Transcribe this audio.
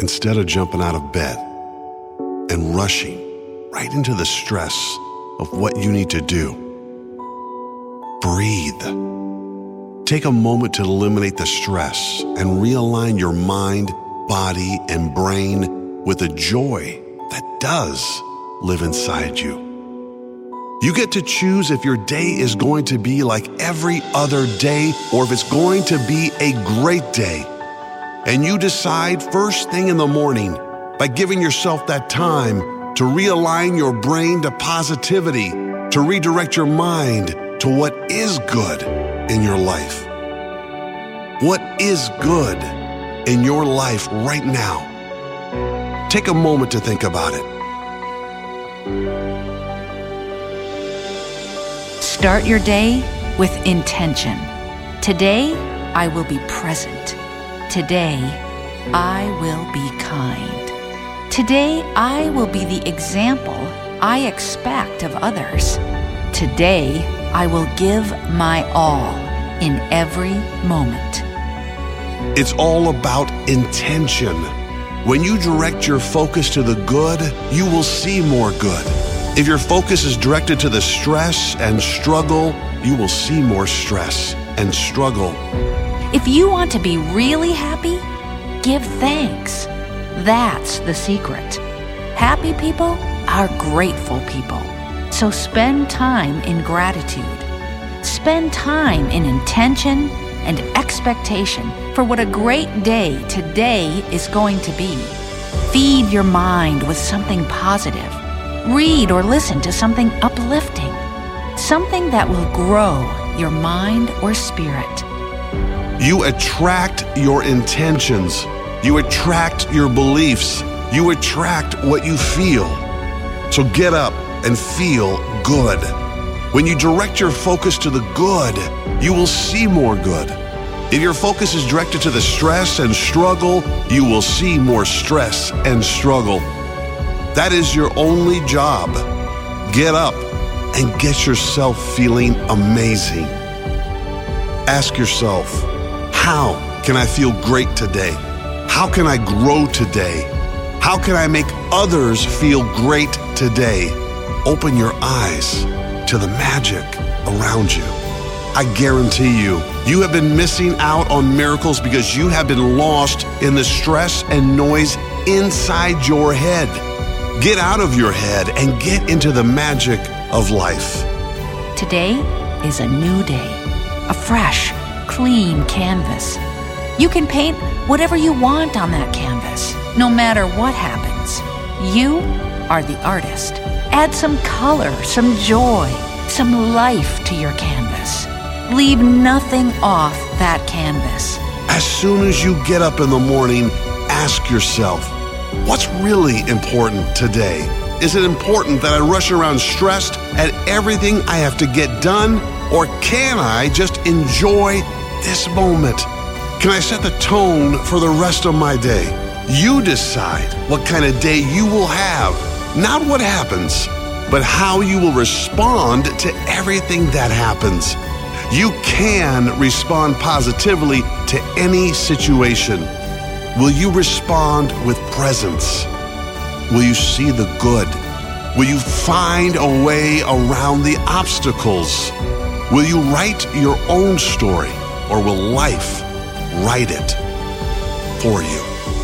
Instead of jumping out of bed and rushing right into the stress of what you need to do, breathe. Take a moment to eliminate the stress and realign your mind, body, and brain with the joy that does live inside you. You get to choose if your day is going to be like every other day or if it's going to be a great day and you decide first thing in the morning by giving yourself that time to realign your brain to positivity, to redirect your mind to what is good in your life. What is good in your life right now? Take a moment to think about it. Start your day with intention. Today, I will be present. Today, I will be kind. Today, I will be the example I expect of others. Today, I will give my all in every moment. It's all about intention. When you direct your focus to the good, you will see more good. If your focus is directed to the stress and struggle, you will see more stress and struggle. If you want to be really happy, give thanks. That's the secret. Happy people are grateful people. So spend time in gratitude. Spend time in intention and expectation for what a great day today is going to be. Feed your mind with something positive. Read or listen to something uplifting, something that will grow your mind or spirit. You attract your intentions. You attract your beliefs. You attract what you feel. So get up and feel good. When you direct your focus to the good, you will see more good. If your focus is directed to the stress and struggle, you will see more stress and struggle. That is your only job. Get up and get yourself feeling amazing. Ask yourself, how can I feel great today? How can I grow today? How can I make others feel great today? Open your eyes to the magic around you. I guarantee you, you have been missing out on miracles because you have been lost in the stress and noise inside your head. Get out of your head and get into the magic of life. Today is a new day, a fresh, clean canvas. You can paint whatever you want on that canvas, no matter what happens. You are the artist. Add some color, some joy, some life to your canvas. Leave nothing off that canvas. As soon as you get up in the morning, ask yourself, what's really important today? Is it important that I rush around stressed at everything I have to get done? Or can I just enjoy this moment? Can I set the tone for the rest of my day? You decide what kind of day you will have, not what happens, but how you will respond to everything that happens. You can respond positively to any situation. Will you respond with presence? Will you see the good? Will you find a way around the obstacles? Will you write your own story or will life write it for you?